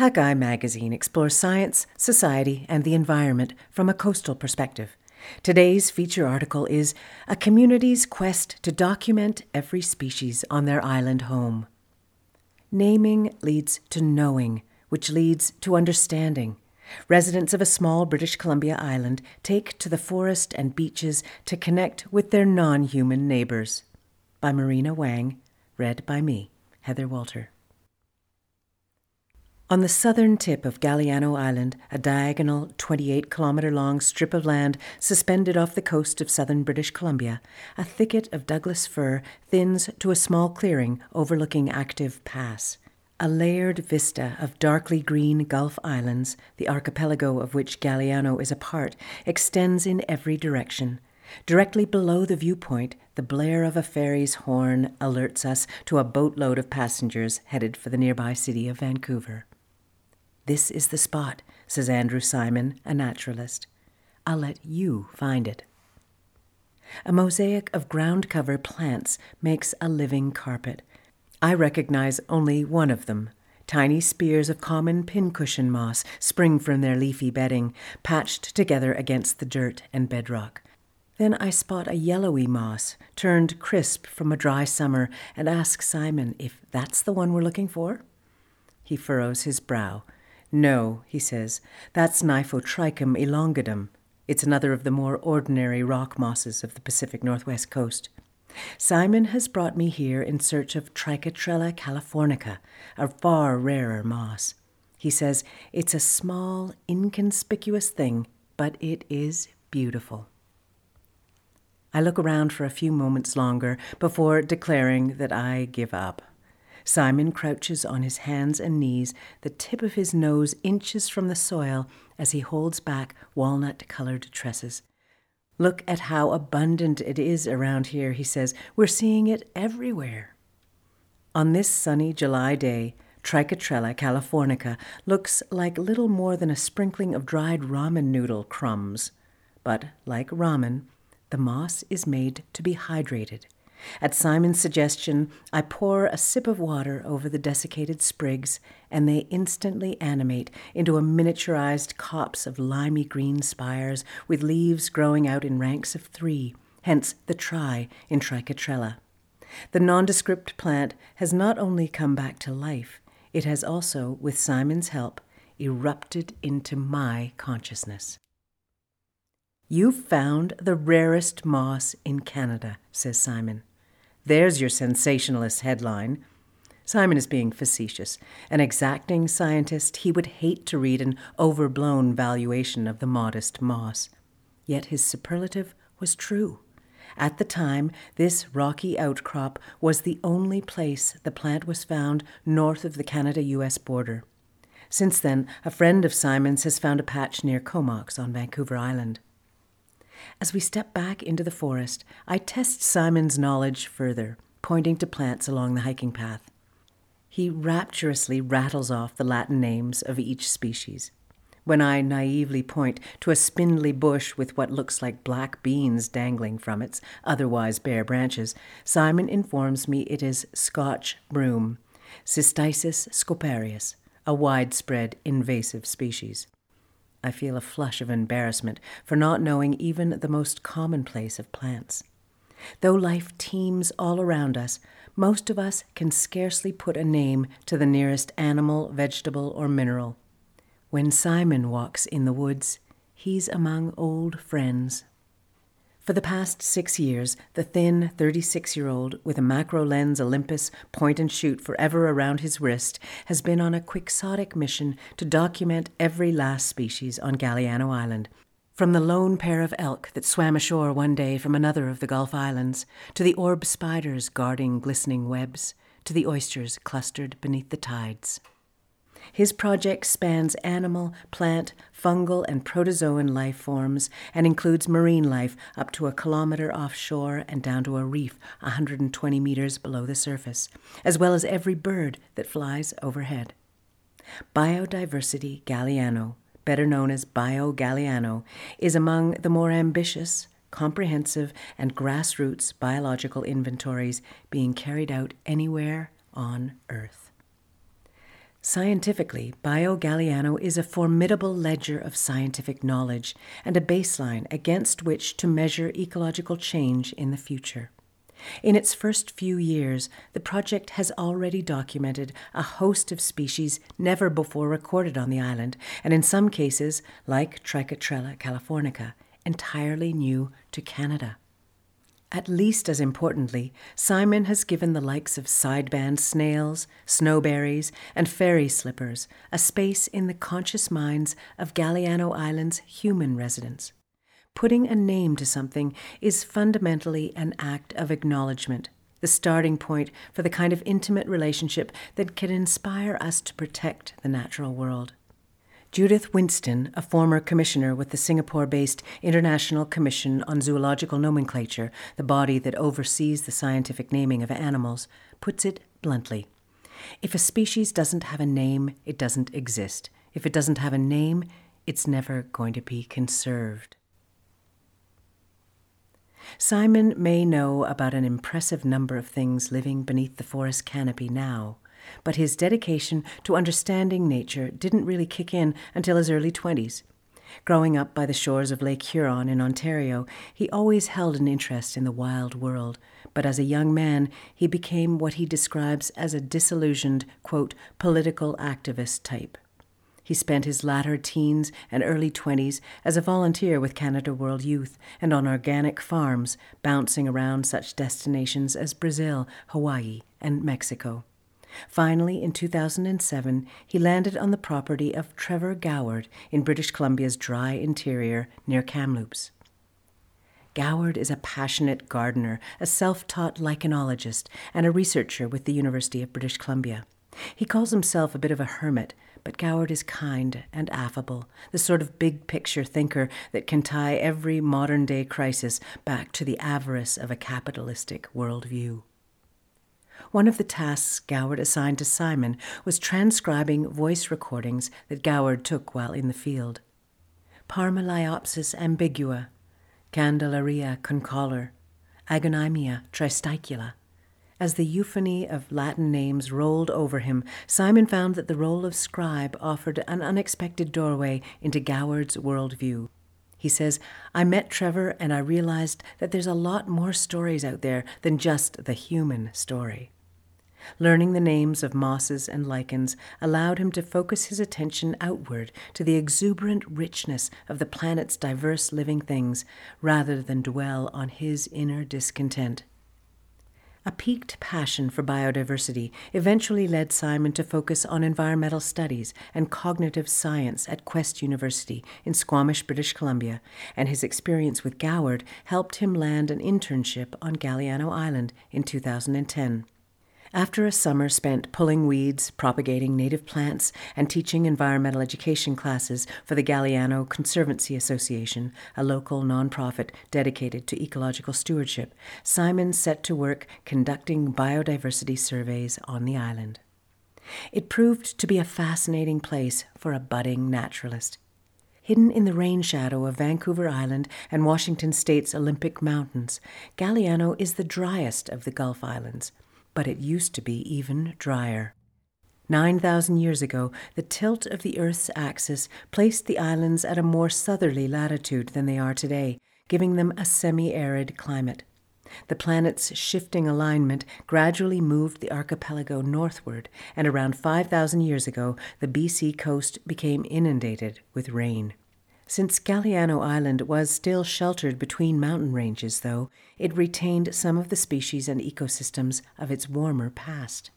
Hakai magazine explores science, society, and the environment from a coastal perspective. Today's feature article is A Community's Quest to Document Every Species on Their Island Home. Naming leads to knowing, which leads to understanding. Residents of a small British Columbia island take to the forest and beaches to connect with their non human neighbors. By Marina Wang, read by me, Heather Walter. On the southern tip of Galiano Island, a diagonal 28 kilometre long strip of land suspended off the coast of southern British Columbia, a thicket of Douglas fir thins to a small clearing overlooking Active Pass. A layered vista of darkly green Gulf islands, the archipelago of which Galiano is a part, extends in every direction. Directly below the viewpoint, the blare of a ferry's horn alerts us to a boatload of passengers headed for the nearby city of Vancouver. This is the spot, says Andrew Simon, a naturalist. I'll let you find it. A mosaic of ground cover plants makes a living carpet. I recognize only one of them. Tiny spears of common pincushion moss spring from their leafy bedding, patched together against the dirt and bedrock. Then I spot a yellowy moss, turned crisp from a dry summer, and ask Simon if that's the one we're looking for. He furrows his brow. No, he says, that's Niphotrichum elongatum. It's another of the more ordinary rock mosses of the Pacific Northwest coast. Simon has brought me here in search of Triquetrella californica, a far rarer moss. He says it's a small, inconspicuous thing, but it is beautiful. I look around for a few moments longer before declaring that I give up. Simon crouches on his hands and knees, the tip of his nose inches from the soil as he holds back walnut colored tresses. Look at how abundant it is around here, he says. We're seeing it everywhere. On this sunny July day, Triquetrella californica looks like little more than a sprinkling of dried ramen noodle crumbs. But like ramen, the moss is made to be hydrated. At Simon's suggestion, I pour a sip of water over the desiccated sprigs, and they instantly animate into a miniaturized copse of limey green spires with leaves growing out in ranks of three, hence the tri in Triquetrella. The nondescript plant has not only come back to life, it has also, with Simon's help, erupted into my consciousness. You've found the rarest moss in Canada, says Simon. There's your sensationalist headline. Simon is being facetious. An exacting scientist, he would hate to read an overblown valuation of the modest moss. Yet his superlative was true. At the time, this rocky outcrop was the only place the plant was found north of the Canada US border. Since then, a friend of Simon's has found a patch near Comox on Vancouver Island. As we step back into the forest, I test Simon's knowledge further, pointing to plants along the hiking path. He rapturously rattles off the Latin names of each species. When I naively point to a spindly bush with what looks like black beans dangling from its otherwise bare branches, Simon informs me it is Scotch broom, Cytisus scoparius, a widespread invasive species. I feel a flush of embarrassment for not knowing even the most commonplace of plants. Though life teems all around us, most of us can scarcely put a name to the nearest animal, vegetable, or mineral. When Simon walks in the woods, he's among old friends. For the past six years, the thin 36 year old with a macro lens Olympus point and shoot forever around his wrist has been on a quixotic mission to document every last species on Galiano Island. From the lone pair of elk that swam ashore one day from another of the Gulf Islands, to the orb spiders guarding glistening webs, to the oysters clustered beneath the tides. His project spans animal, plant, fungal, and protozoan life forms and includes marine life up to a kilometer offshore and down to a reef 120 meters below the surface, as well as every bird that flies overhead. Biodiversity Galiano, better known as Bio Galiano, is among the more ambitious, comprehensive, and grassroots biological inventories being carried out anywhere on Earth. Scientifically, Bio Galiano is a formidable ledger of scientific knowledge and a baseline against which to measure ecological change in the future. In its first few years, the project has already documented a host of species never before recorded on the island, and in some cases, like Triquetrella californica, entirely new to Canada. At least as importantly, Simon has given the likes of sideband snails, snowberries, and fairy slippers a space in the conscious minds of Galiano Island's human residents. Putting a name to something is fundamentally an act of acknowledgement, the starting point for the kind of intimate relationship that can inspire us to protect the natural world. Judith Winston, a former commissioner with the Singapore based International Commission on Zoological Nomenclature, the body that oversees the scientific naming of animals, puts it bluntly If a species doesn't have a name, it doesn't exist. If it doesn't have a name, it's never going to be conserved. Simon may know about an impressive number of things living beneath the forest canopy now, but his dedication to understanding nature didn't really kick in until his early 20s. Growing up by the shores of Lake Huron in Ontario, he always held an interest in the wild world, but as a young man, he became what he describes as a disillusioned, quote, political activist type. He spent his latter teens and early 20s as a volunteer with Canada World Youth and on organic farms, bouncing around such destinations as Brazil, Hawaii, and Mexico. Finally, in 2007, he landed on the property of Trevor Goward in British Columbia's dry interior near Kamloops. Goward is a passionate gardener, a self taught lichenologist, and a researcher with the University of British Columbia. He calls himself a bit of a hermit, but Goward is kind and affable, the sort of big picture thinker that can tie every modern day crisis back to the avarice of a capitalistic worldview. One of the tasks Goward assigned to Simon was transcribing voice recordings that Goward took while in the field. Parmeliopsis ambigua, Candelaria concolor, Agonimia tristicula, as the euphony of Latin names rolled over him, Simon found that the role of scribe offered an unexpected doorway into Goward's worldview. He says, I met Trevor and I realized that there's a lot more stories out there than just the human story. Learning the names of mosses and lichens allowed him to focus his attention outward to the exuberant richness of the planet's diverse living things rather than dwell on his inner discontent. A piqued passion for biodiversity eventually led Simon to focus on environmental studies and cognitive science at Quest University in Squamish, British Columbia, and his experience with Goward helped him land an internship on Galiano Island in 2010. After a summer spent pulling weeds, propagating native plants, and teaching environmental education classes for the Galiano Conservancy Association, a local nonprofit dedicated to ecological stewardship, Simon set to work conducting biodiversity surveys on the island. It proved to be a fascinating place for a budding naturalist. Hidden in the rain shadow of Vancouver Island and Washington State's Olympic Mountains, Galiano is the driest of the Gulf Islands but it used to be even drier. 9,000 years ago, the tilt of the Earth's axis placed the islands at a more southerly latitude than they are today, giving them a semi arid climate. The planet's shifting alignment gradually moved the archipelago northward, and around 5,000 years ago, the BC coast became inundated with rain. Since Galiano Island was still sheltered between mountain ranges, though, it retained some of the species and ecosystems of its warmer past.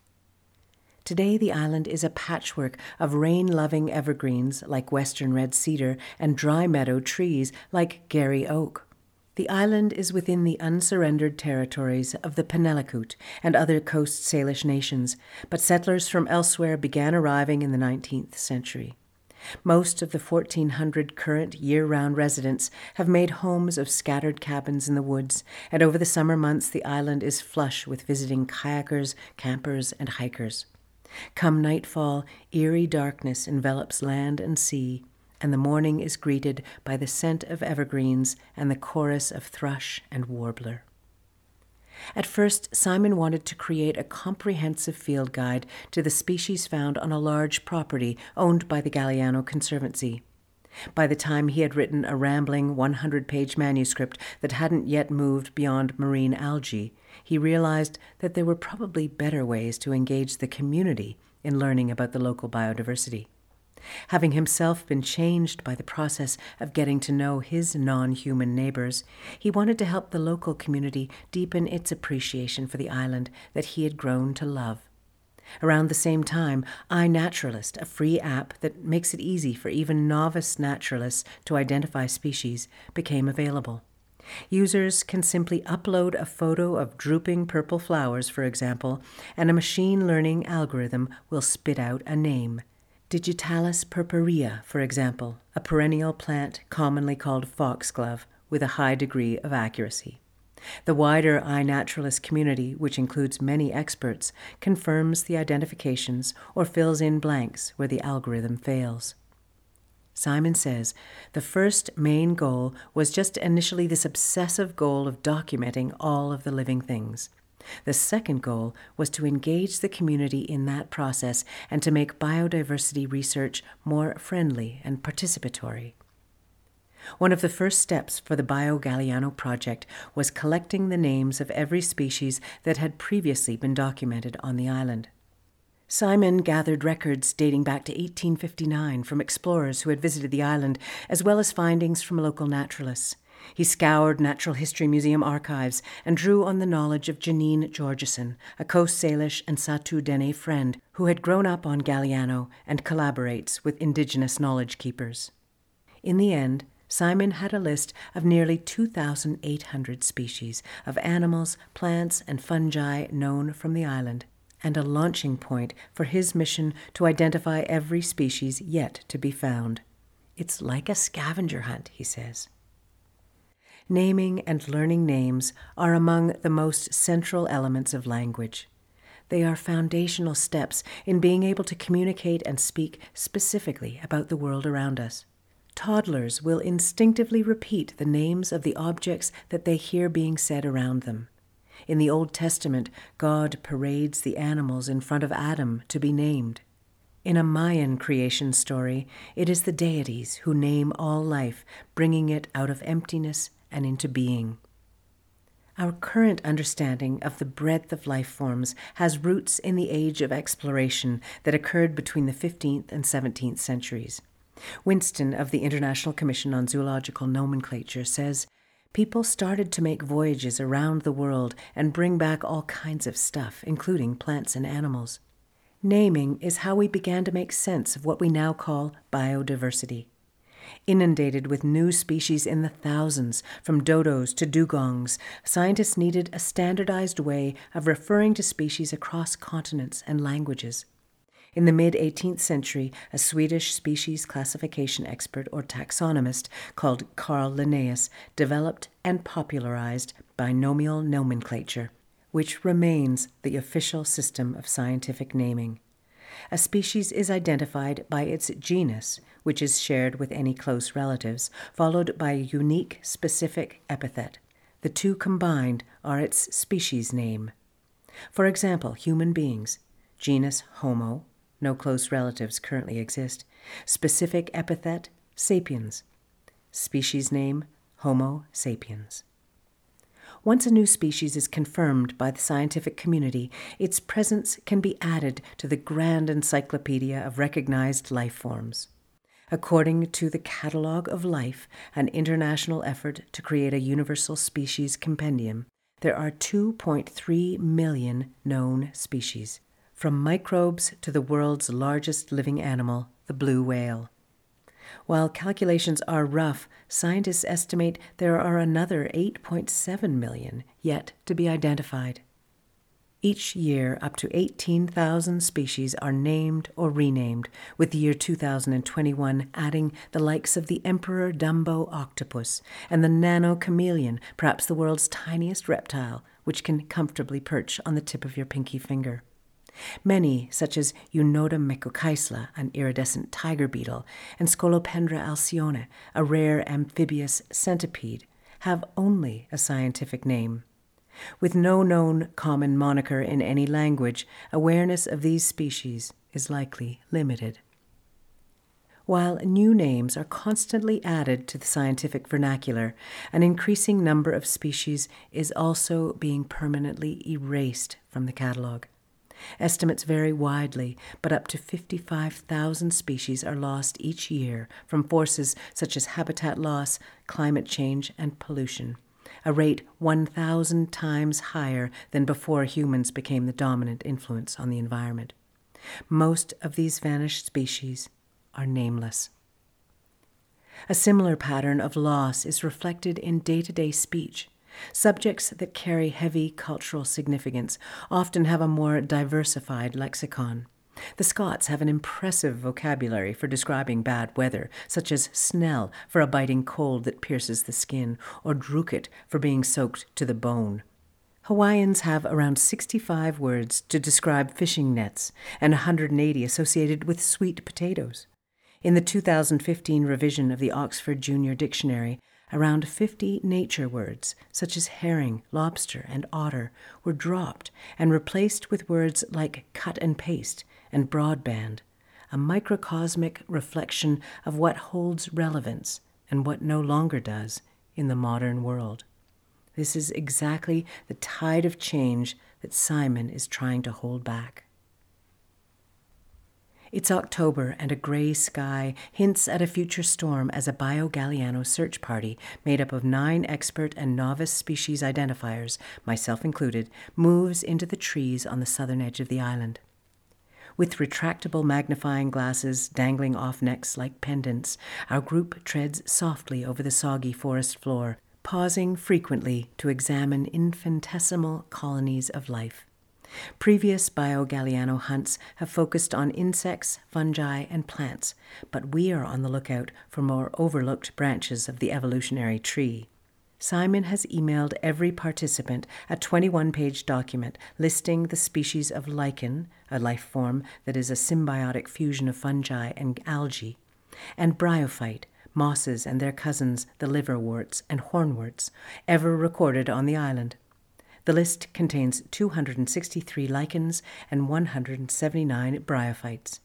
Today, the island is a patchwork of rain loving evergreens like western red cedar and dry meadow trees like Garry oak. The island is within the unsurrendered territories of the Penelakut and other Coast Salish nations, but settlers from elsewhere began arriving in the 19th century. Most of the 1,400 current year round residents have made homes of scattered cabins in the woods, and over the summer months the island is flush with visiting kayakers, campers, and hikers. Come nightfall, eerie darkness envelops land and sea, and the morning is greeted by the scent of evergreens and the chorus of thrush and warbler. At first, Simon wanted to create a comprehensive field guide to the species found on a large property owned by the Galiano Conservancy. By the time he had written a rambling 100 page manuscript that hadn't yet moved beyond marine algae, he realized that there were probably better ways to engage the community in learning about the local biodiversity. Having himself been changed by the process of getting to know his non human neighbors, he wanted to help the local community deepen its appreciation for the island that he had grown to love. Around the same time, iNaturalist, a free app that makes it easy for even novice naturalists to identify species, became available. Users can simply upload a photo of drooping purple flowers, for example, and a machine learning algorithm will spit out a name. Digitalis purpurea, for example, a perennial plant commonly called foxglove, with a high degree of accuracy. The wider iNaturalist community, which includes many experts, confirms the identifications or fills in blanks where the algorithm fails. Simon says the first main goal was just initially this obsessive goal of documenting all of the living things. The second goal was to engage the community in that process and to make biodiversity research more friendly and participatory. One of the first steps for the BioGaliano project was collecting the names of every species that had previously been documented on the island. Simon gathered records dating back to 1859 from explorers who had visited the island, as well as findings from local naturalists. He scoured Natural History Museum archives and drew on the knowledge of Janine Georgeson, a Coast Salish and Sahtu Dene friend who had grown up on Galiano and collaborates with Indigenous knowledge keepers. In the end, Simon had a list of nearly 2,800 species of animals, plants, and fungi known from the island, and a launching point for his mission to identify every species yet to be found. It's like a scavenger hunt, he says. Naming and learning names are among the most central elements of language. They are foundational steps in being able to communicate and speak specifically about the world around us. Toddlers will instinctively repeat the names of the objects that they hear being said around them. In the Old Testament, God parades the animals in front of Adam to be named. In a Mayan creation story, it is the deities who name all life, bringing it out of emptiness and into being. Our current understanding of the breadth of life forms has roots in the age of exploration that occurred between the 15th and 17th centuries. Winston of the International Commission on Zoological Nomenclature says people started to make voyages around the world and bring back all kinds of stuff, including plants and animals. Naming is how we began to make sense of what we now call biodiversity. Inundated with new species in the thousands, from dodos to dugongs, scientists needed a standardized way of referring to species across continents and languages. In the mid 18th century, a Swedish species classification expert or taxonomist called Carl Linnaeus developed and popularized binomial nomenclature, which remains the official system of scientific naming. A species is identified by its genus, which is shared with any close relatives, followed by a unique specific epithet. The two combined are its species name. For example, human beings, genus Homo, no close relatives currently exist. Specific epithet sapiens. Species name Homo sapiens. Once a new species is confirmed by the scientific community, its presence can be added to the grand encyclopedia of recognized life forms. According to the Catalogue of Life, an international effort to create a universal species compendium, there are 2.3 million known species from microbes to the world's largest living animal, the blue whale. While calculations are rough, scientists estimate there are another 8.7 million yet to be identified. Each year, up to 18,000 species are named or renamed, with the year 2021 adding the likes of the emperor Dumbo octopus and the nano chameleon, perhaps the world's tiniest reptile, which can comfortably perch on the tip of your pinky finger. Many, such as Eunoda mecocaesla, an iridescent tiger beetle, and Scolopendra alcyone, a rare amphibious centipede, have only a scientific name. With no known common moniker in any language, awareness of these species is likely limited. While new names are constantly added to the scientific vernacular, an increasing number of species is also being permanently erased from the catalogue. Estimates vary widely, but up to 55,000 species are lost each year from forces such as habitat loss, climate change, and pollution, a rate 1,000 times higher than before humans became the dominant influence on the environment. Most of these vanished species are nameless. A similar pattern of loss is reflected in day to day speech. Subjects that carry heavy cultural significance often have a more diversified lexicon. The Scots have an impressive vocabulary for describing bad weather, such as snell for a biting cold that pierces the skin, or drookit for being soaked to the bone. Hawaiians have around 65 words to describe fishing nets and 180 associated with sweet potatoes. In the 2015 revision of the Oxford Junior Dictionary, around 50 nature words, such as herring, lobster, and otter, were dropped and replaced with words like cut and paste and broadband, a microcosmic reflection of what holds relevance and what no longer does in the modern world. This is exactly the tide of change that Simon is trying to hold back. It's October, and a grey sky hints at a future storm as a BioGaliano search party made up of nine expert and novice species identifiers, myself included, moves into the trees on the southern edge of the island. With retractable magnifying glasses dangling off necks like pendants, our group treads softly over the soggy forest floor, pausing frequently to examine infinitesimal colonies of life. Previous BioGaliano hunts have focused on insects, fungi, and plants, but we are on the lookout for more overlooked branches of the evolutionary tree. Simon has emailed every participant a 21 page document listing the species of lichen, a life form that is a symbiotic fusion of fungi and algae, and bryophyte, mosses and their cousins, the liverworts and hornworts, ever recorded on the island. The list contains 263 lichens and 179 bryophytes.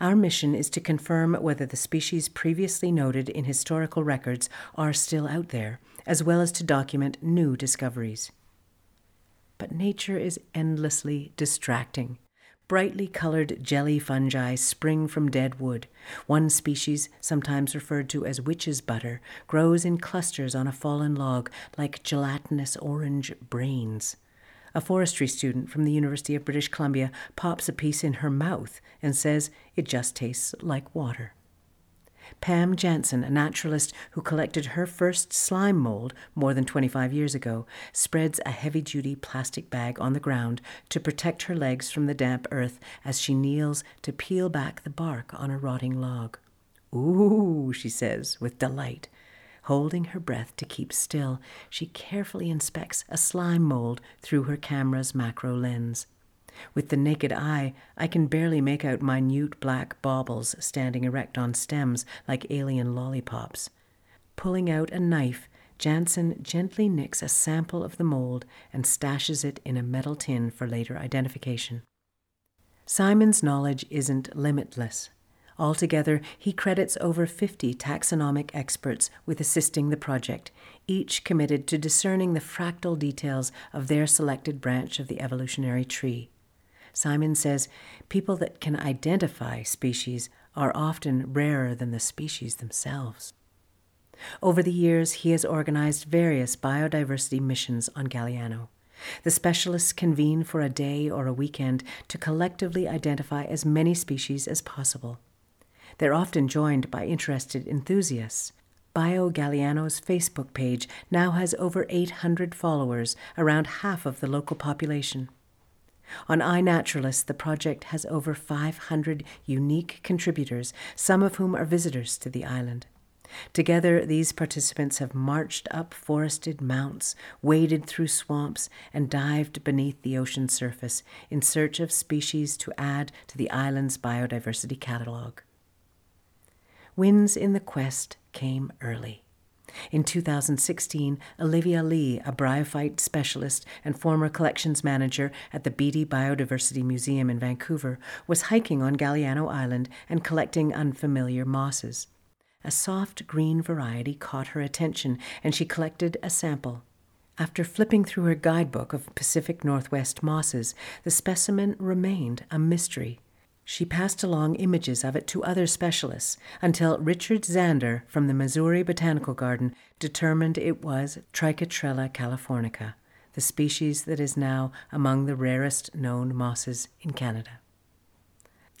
Our mission is to confirm whether the species previously noted in historical records are still out there, as well as to document new discoveries. But nature is endlessly distracting. Brightly colored jelly fungi spring from dead wood. One species, sometimes referred to as witch's butter, grows in clusters on a fallen log like gelatinous orange brains. A forestry student from the University of British Columbia pops a piece in her mouth and says it just tastes like water. Pam Jansen, a naturalist who collected her first slime mold more than 25 years ago, spreads a heavy duty plastic bag on the ground to protect her legs from the damp earth as she kneels to peel back the bark on a rotting log. Ooh, she says with delight. Holding her breath to keep still, she carefully inspects a slime mold through her camera's macro lens. With the naked eye, I can barely make out minute black baubles standing erect on stems like alien lollipops. Pulling out a knife, Jansen gently nicks a sample of the mold and stashes it in a metal tin for later identification. Simon's knowledge isn't limitless. Altogether, he credits over 50 taxonomic experts with assisting the project, each committed to discerning the fractal details of their selected branch of the evolutionary tree. Simon says people that can identify species are often rarer than the species themselves. Over the years, he has organized various biodiversity missions on Galiano. The specialists convene for a day or a weekend to collectively identify as many species as possible. They're often joined by interested enthusiasts. BioGaliano's Facebook page now has over 800 followers, around half of the local population. On iNaturalist, the project has over 500 unique contributors, some of whom are visitors to the island. Together, these participants have marched up forested mounts, waded through swamps, and dived beneath the ocean surface in search of species to add to the island's biodiversity catalogue. Wins in the quest came early. In 2016, Olivia Lee, a bryophyte specialist and former collections manager at the Beaty Biodiversity Museum in Vancouver, was hiking on Galiano Island and collecting unfamiliar mosses. A soft green variety caught her attention, and she collected a sample. After flipping through her guidebook of Pacific Northwest mosses, the specimen remained a mystery. She passed along images of it to other specialists until Richard Zander from the Missouri Botanical Garden determined it was Triquetrella californica, the species that is now among the rarest known mosses in Canada.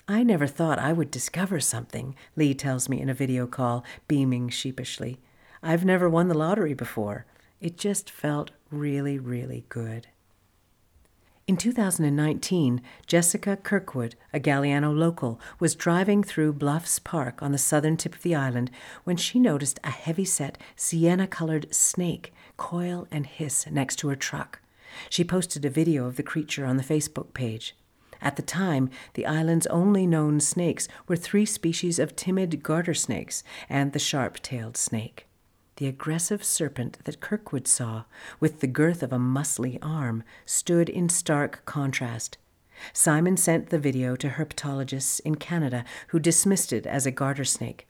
I never thought I would discover something, Lee tells me in a video call, beaming sheepishly. I've never won the lottery before. It just felt really, really good. In 2019, Jessica Kirkwood, a Galiano local, was driving through Bluffs Park on the southern tip of the island when she noticed a heavy set, sienna colored snake coil and hiss next to her truck. She posted a video of the creature on the Facebook page. At the time, the island's only known snakes were three species of timid garter snakes and the sharp tailed snake. The aggressive serpent that Kirkwood saw, with the girth of a muscly arm, stood in stark contrast. Simon sent the video to herpetologists in Canada who dismissed it as a garter snake.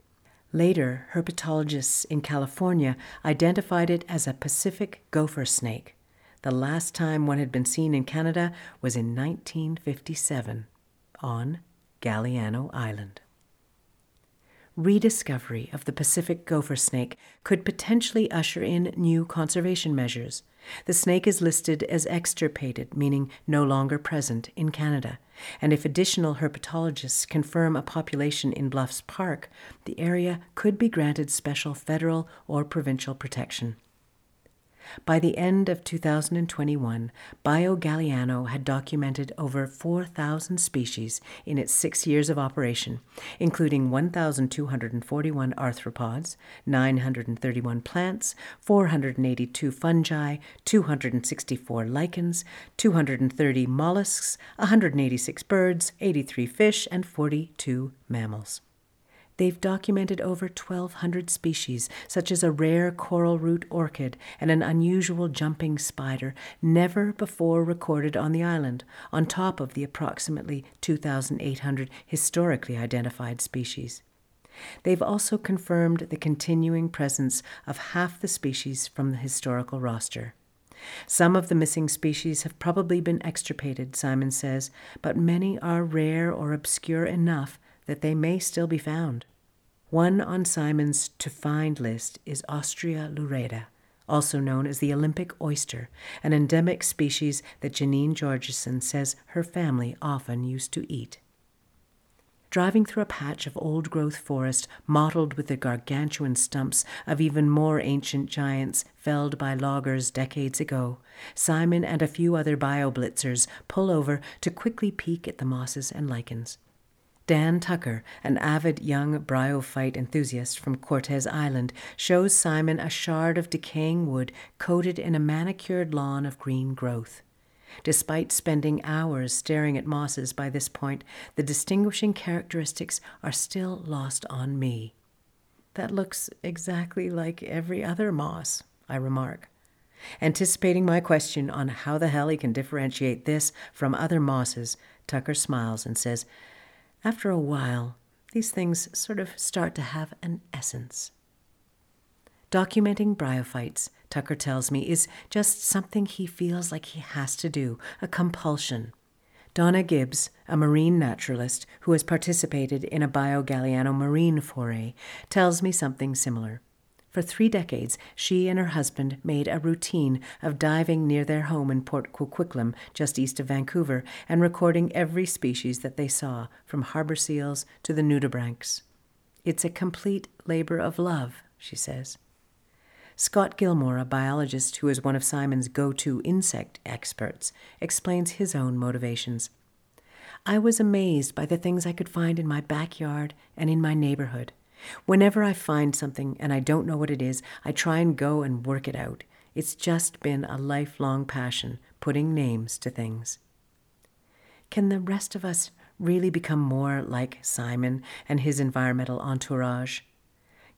Later, herpetologists in California identified it as a Pacific gopher snake. The last time one had been seen in Canada was in 1957 on Galiano Island rediscovery of the Pacific gopher snake could potentially usher in new conservation measures. The snake is listed as extirpated, meaning no longer present in Canada. And if additional herpetologists confirm a population in Bluffs Park, the area could be granted special federal or provincial protection. By the end of 2021, BioGaliano had documented over 4,000 species in its six years of operation, including 1,241 arthropods, 931 plants, 482 fungi, 264 lichens, 230 mollusks, 186 birds, 83 fish, and 42 mammals. They've documented over 1,200 species, such as a rare coral root orchid and an unusual jumping spider, never before recorded on the island, on top of the approximately 2,800 historically identified species. They've also confirmed the continuing presence of half the species from the historical roster. Some of the missing species have probably been extirpated, Simon says, but many are rare or obscure enough that they may still be found. One on Simon's to find list is Ostrea lurida, also known as the Olympia oyster, an endemic species that Janine Georgeson says her family often used to eat. Driving through a patch of old growth forest mottled with the gargantuan stumps of even more ancient giants felled by loggers decades ago, Simon and a few other bioblitzers pull over to quickly peek at the mosses and lichens. Dan Tucker, an avid young bryophyte enthusiast from Cortes Island, shows Simon a shard of decaying wood coated in a manicured lawn of green growth. Despite spending hours staring at mosses by this point, the distinguishing characteristics are still lost on me. That looks exactly like every other moss, I remark. Anticipating my question on how the hell he can differentiate this from other mosses, Tucker smiles and says, after a while, these things sort of start to have an essence. Documenting bryophytes, Tucker tells me, is just something he feels like he has to do, a compulsion. Donna Gibbs, a marine naturalist who has participated in a BioGaliano marine foray, tells me something similar. For three decades, she and her husband made a routine of diving near their home in Port Coquitlam, just east of Vancouver, and recording every species that they saw, from harbor seals to the nudibranchs. It's a complete labor of love, she says. Scott Gilmore, a biologist who is one of Simon's go to insect experts, explains his own motivations. I was amazed by the things I could find in my backyard and in my neighborhood. Whenever I find something and I don't know what it is, I try and go and work it out. It's just been a lifelong passion, putting names to things. Can the rest of us really become more like Simon and his environmental entourage?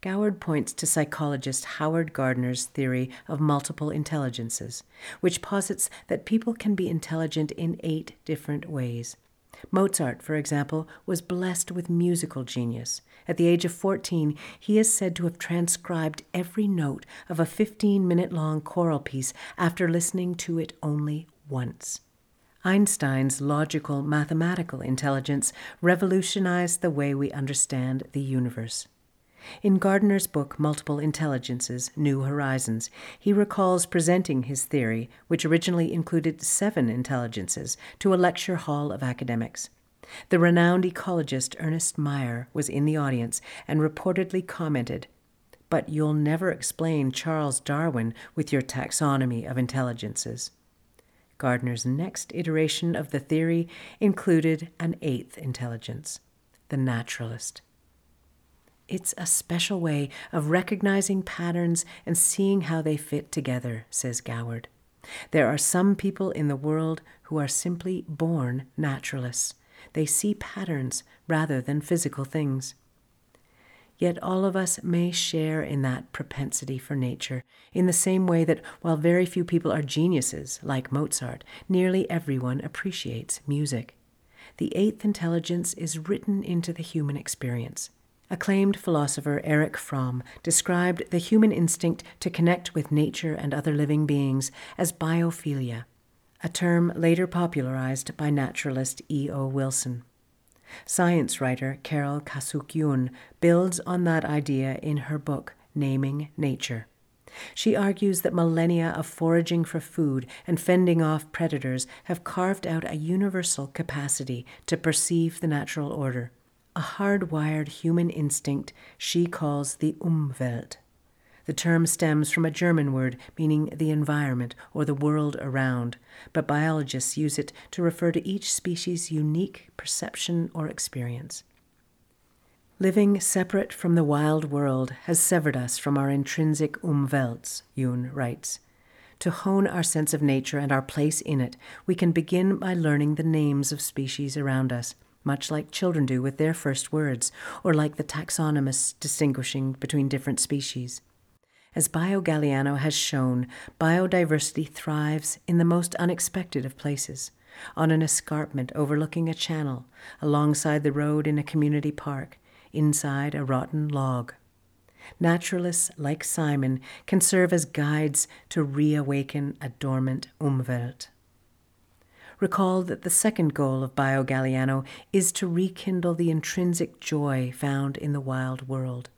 Goward points to psychologist Howard Gardner's theory of multiple intelligences, which posits that people can be intelligent in eight different ways. Mozart, for example, was blessed with musical genius. At the age of 14, he is said to have transcribed every note of a 15 minute long choral piece after listening to it only once. Einstein's logical mathematical intelligence revolutionized the way we understand the universe. In Gardner's book Multiple Intelligences New Horizons, he recalls presenting his theory, which originally included seven intelligences, to a lecture hall of academics. The renowned ecologist Ernst Mayr was in the audience and reportedly commented, But you'll never explain Charles Darwin with your taxonomy of intelligences. Gardner's next iteration of the theory included an eighth intelligence, the naturalist. It's a special way of recognizing patterns and seeing how they fit together, says Goward. There are some people in the world who are simply born naturalists. They see patterns rather than physical things. Yet all of us may share in that propensity for nature, in the same way that while very few people are geniuses, like Mozart, nearly everyone appreciates music. The eighth intelligence is written into the human experience. Acclaimed philosopher Erich Fromm described the human instinct to connect with nature and other living beings as biophilia, a term later popularized by naturalist E.O. Wilson. Science writer Carol Kaesuk Yoon builds on that idea in her book Naming Nature. She argues that millennia of foraging for food and fending off predators have carved out a universal capacity to perceive the natural order a hardwired human instinct she calls the Umwelt. The term stems from a German word meaning the environment or the world around, but biologists use it to refer to each species' unique perception or experience. Living separate from the wild world has severed us from our intrinsic Umwelts, Yoon writes. To hone our sense of nature and our place in it, we can begin by learning the names of species around us much like children do with their first words, or like the taxonomists distinguishing between different species. As Bio Galiano has shown, biodiversity thrives in the most unexpected of places on an escarpment overlooking a channel, alongside the road in a community park, inside a rotten log. Naturalists like Simon can serve as guides to reawaken a dormant Umwelt recall that the second goal of Bio Galiano is to rekindle the intrinsic joy found in the wild world.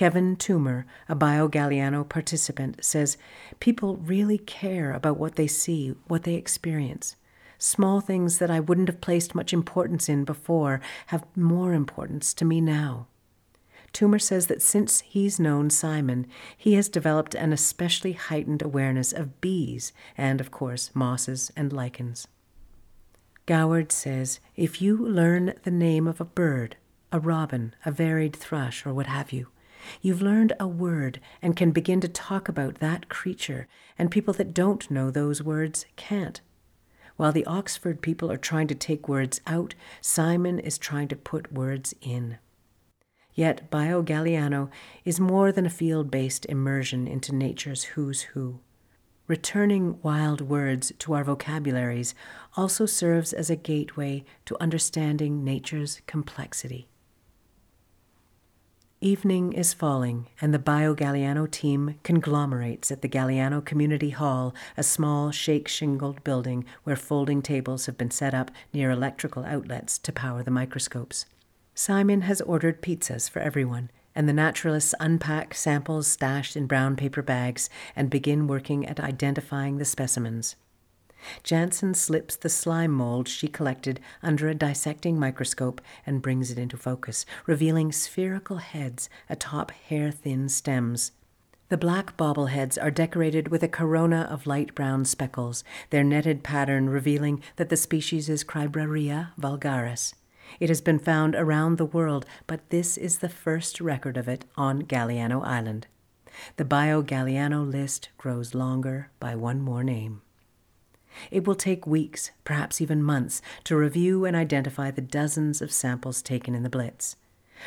Kevin Toomer, a Bio Galiano participant, says people really care about what they see, what they experience. Small things that I wouldn't have placed much importance in before have more importance to me now. Toomer says that since he's known Simon, he has developed an especially heightened awareness of bees and, of course, mosses and lichens. Goward says if you learn the name of a bird, a robin, a varied thrush, or what have you, you've learned a word and can begin to talk about that creature, and people that don't know those words can't. While the Oxford people are trying to take words out, Simon is trying to put words in. Yet Bio Galiano is more than a field based immersion into nature's who's who. Returning wild words to our vocabularies also serves as a gateway to understanding nature's complexity. Evening is falling, and the Bio Galiano team conglomerates at the Galiano Community Hall, a small, shake shingled building where folding tables have been set up near electrical outlets to power the microscopes. Simon has ordered pizzas for everyone, and the naturalists unpack samples stashed in brown paper bags and begin working at identifying the specimens. Jansen slips the slime mold she collected under a dissecting microscope and brings it into focus, revealing spherical heads atop hair thin stems. The black bobbleheads are decorated with a corona of light brown speckles, their netted pattern revealing that the species is Cribraria vulgaris. It has been found around the world, but this is the first record of it on Galiano Island. The Bio Galiano list grows longer by one more name. It will take weeks, perhaps even months, to review and identify the dozens of samples taken in the Blitz.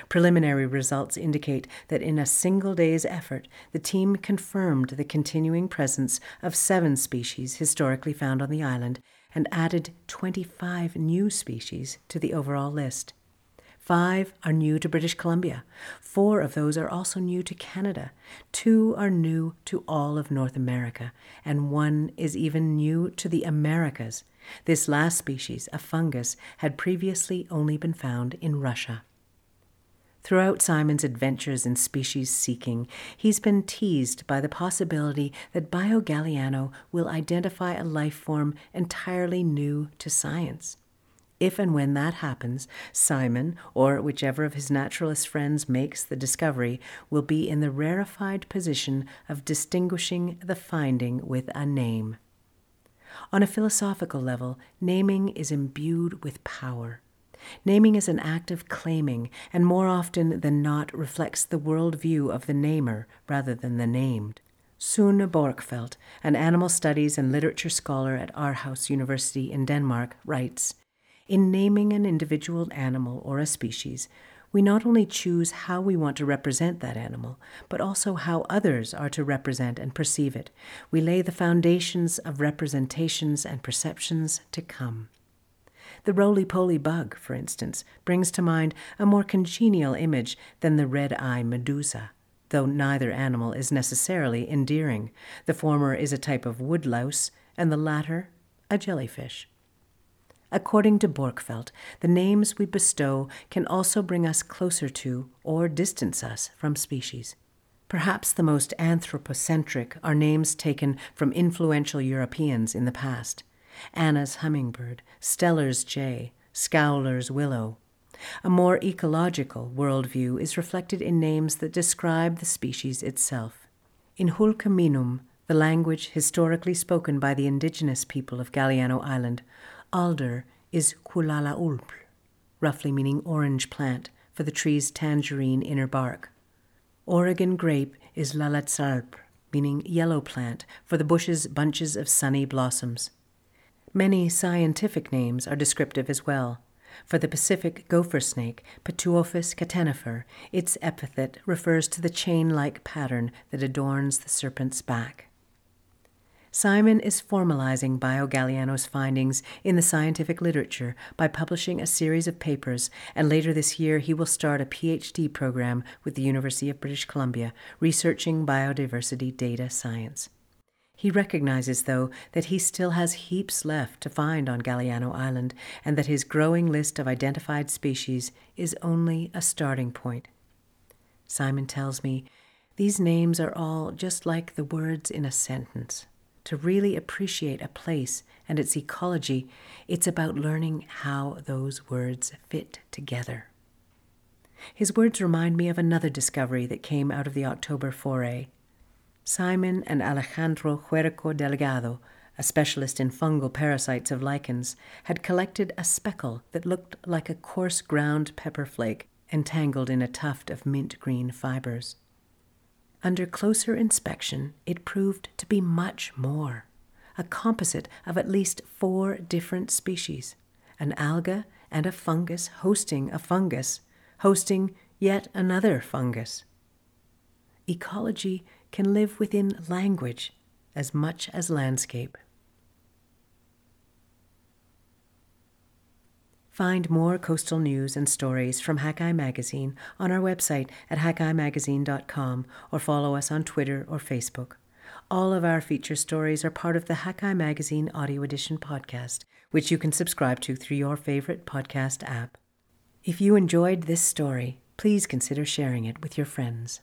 Preliminary results indicate that in a single day's effort, the team confirmed the continuing presence of seven species historically found on the island and added 25 new species to the overall list. Five are new to British Columbia. Four of those are also new to Canada. Two are new to all of North America. And one is even new to the Americas. This last species, a fungus, had previously only been found in Russia. Throughout Simon's adventures in species seeking, he's been teased by the possibility that BioGaliano will identify a life form entirely new to science. If and when that happens, Simon, or whichever of his naturalist friends makes the discovery, will be in the rarefied position of distinguishing the finding with a name. On a philosophical level, naming is imbued with power. Naming is an act of claiming, and more often than not reflects the worldview of the namer rather than the named. Sune Borkfelt, an animal studies and literature scholar at Aarhus University in Denmark, writes In naming an individual animal or a species, we not only choose how we want to represent that animal, but also how others are to represent and perceive it. We lay the foundations of representations and perceptions to come. The roly poly bug, for instance, brings to mind a more congenial image than the red eye medusa, though neither animal is necessarily endearing. The former is a type of woodlouse, and the latter a jellyfish. According to Borkfelt, the names we bestow can also bring us closer to or distance us from species. Perhaps the most anthropocentric are names taken from influential Europeans in the past. Anna's hummingbird, Steller's jay, Scouler's willow. A more ecological worldview is reflected in names that describe the species itself. In Hul'q'umi'num', the language historically spoken by the indigenous people of Galiano Island, alder is Kulala ulpl, roughly meaning orange plant, for the tree's tangerine inner bark. Oregon grape is Lalatzalpr, meaning yellow plant, for the bush's bunches of sunny blossoms. Many scientific names are descriptive as well. For the Pacific gopher snake, Pituophis catenifer, its epithet refers to the chain like pattern that adorns the serpent's back. Simon is formalizing BioGaliano's findings in the scientific literature by publishing a series of papers, and later this year he will start a PhD program with the University of British Columbia researching biodiversity data science. He recognizes, though, that he still has heaps left to find on Galliano Island and that his growing list of identified species is only a starting point. Simon tells me these names are all just like the words in a sentence. To really appreciate a place and its ecology, it's about learning how those words fit together. His words remind me of another discovery that came out of the October foray. Simon and Alejandro Huereca Delgado, a specialist in fungal parasites of lichens, had collected a speckle that looked like a coarse ground pepper flake entangled in a tuft of mint green fibers. Under closer inspection, it proved to be much more a composite of at least four different species an alga and a fungus hosting a fungus, hosting yet another fungus. Ecology can live within language as much as landscape. Find more coastal news and stories from Hakai Magazine on our website at hakaimagazine.com or follow us on Twitter or Facebook. All of our feature stories are part of the Hakai Magazine Audio Edition podcast, which you can subscribe to through your favorite podcast app. If you enjoyed this story, please consider sharing it with your friends.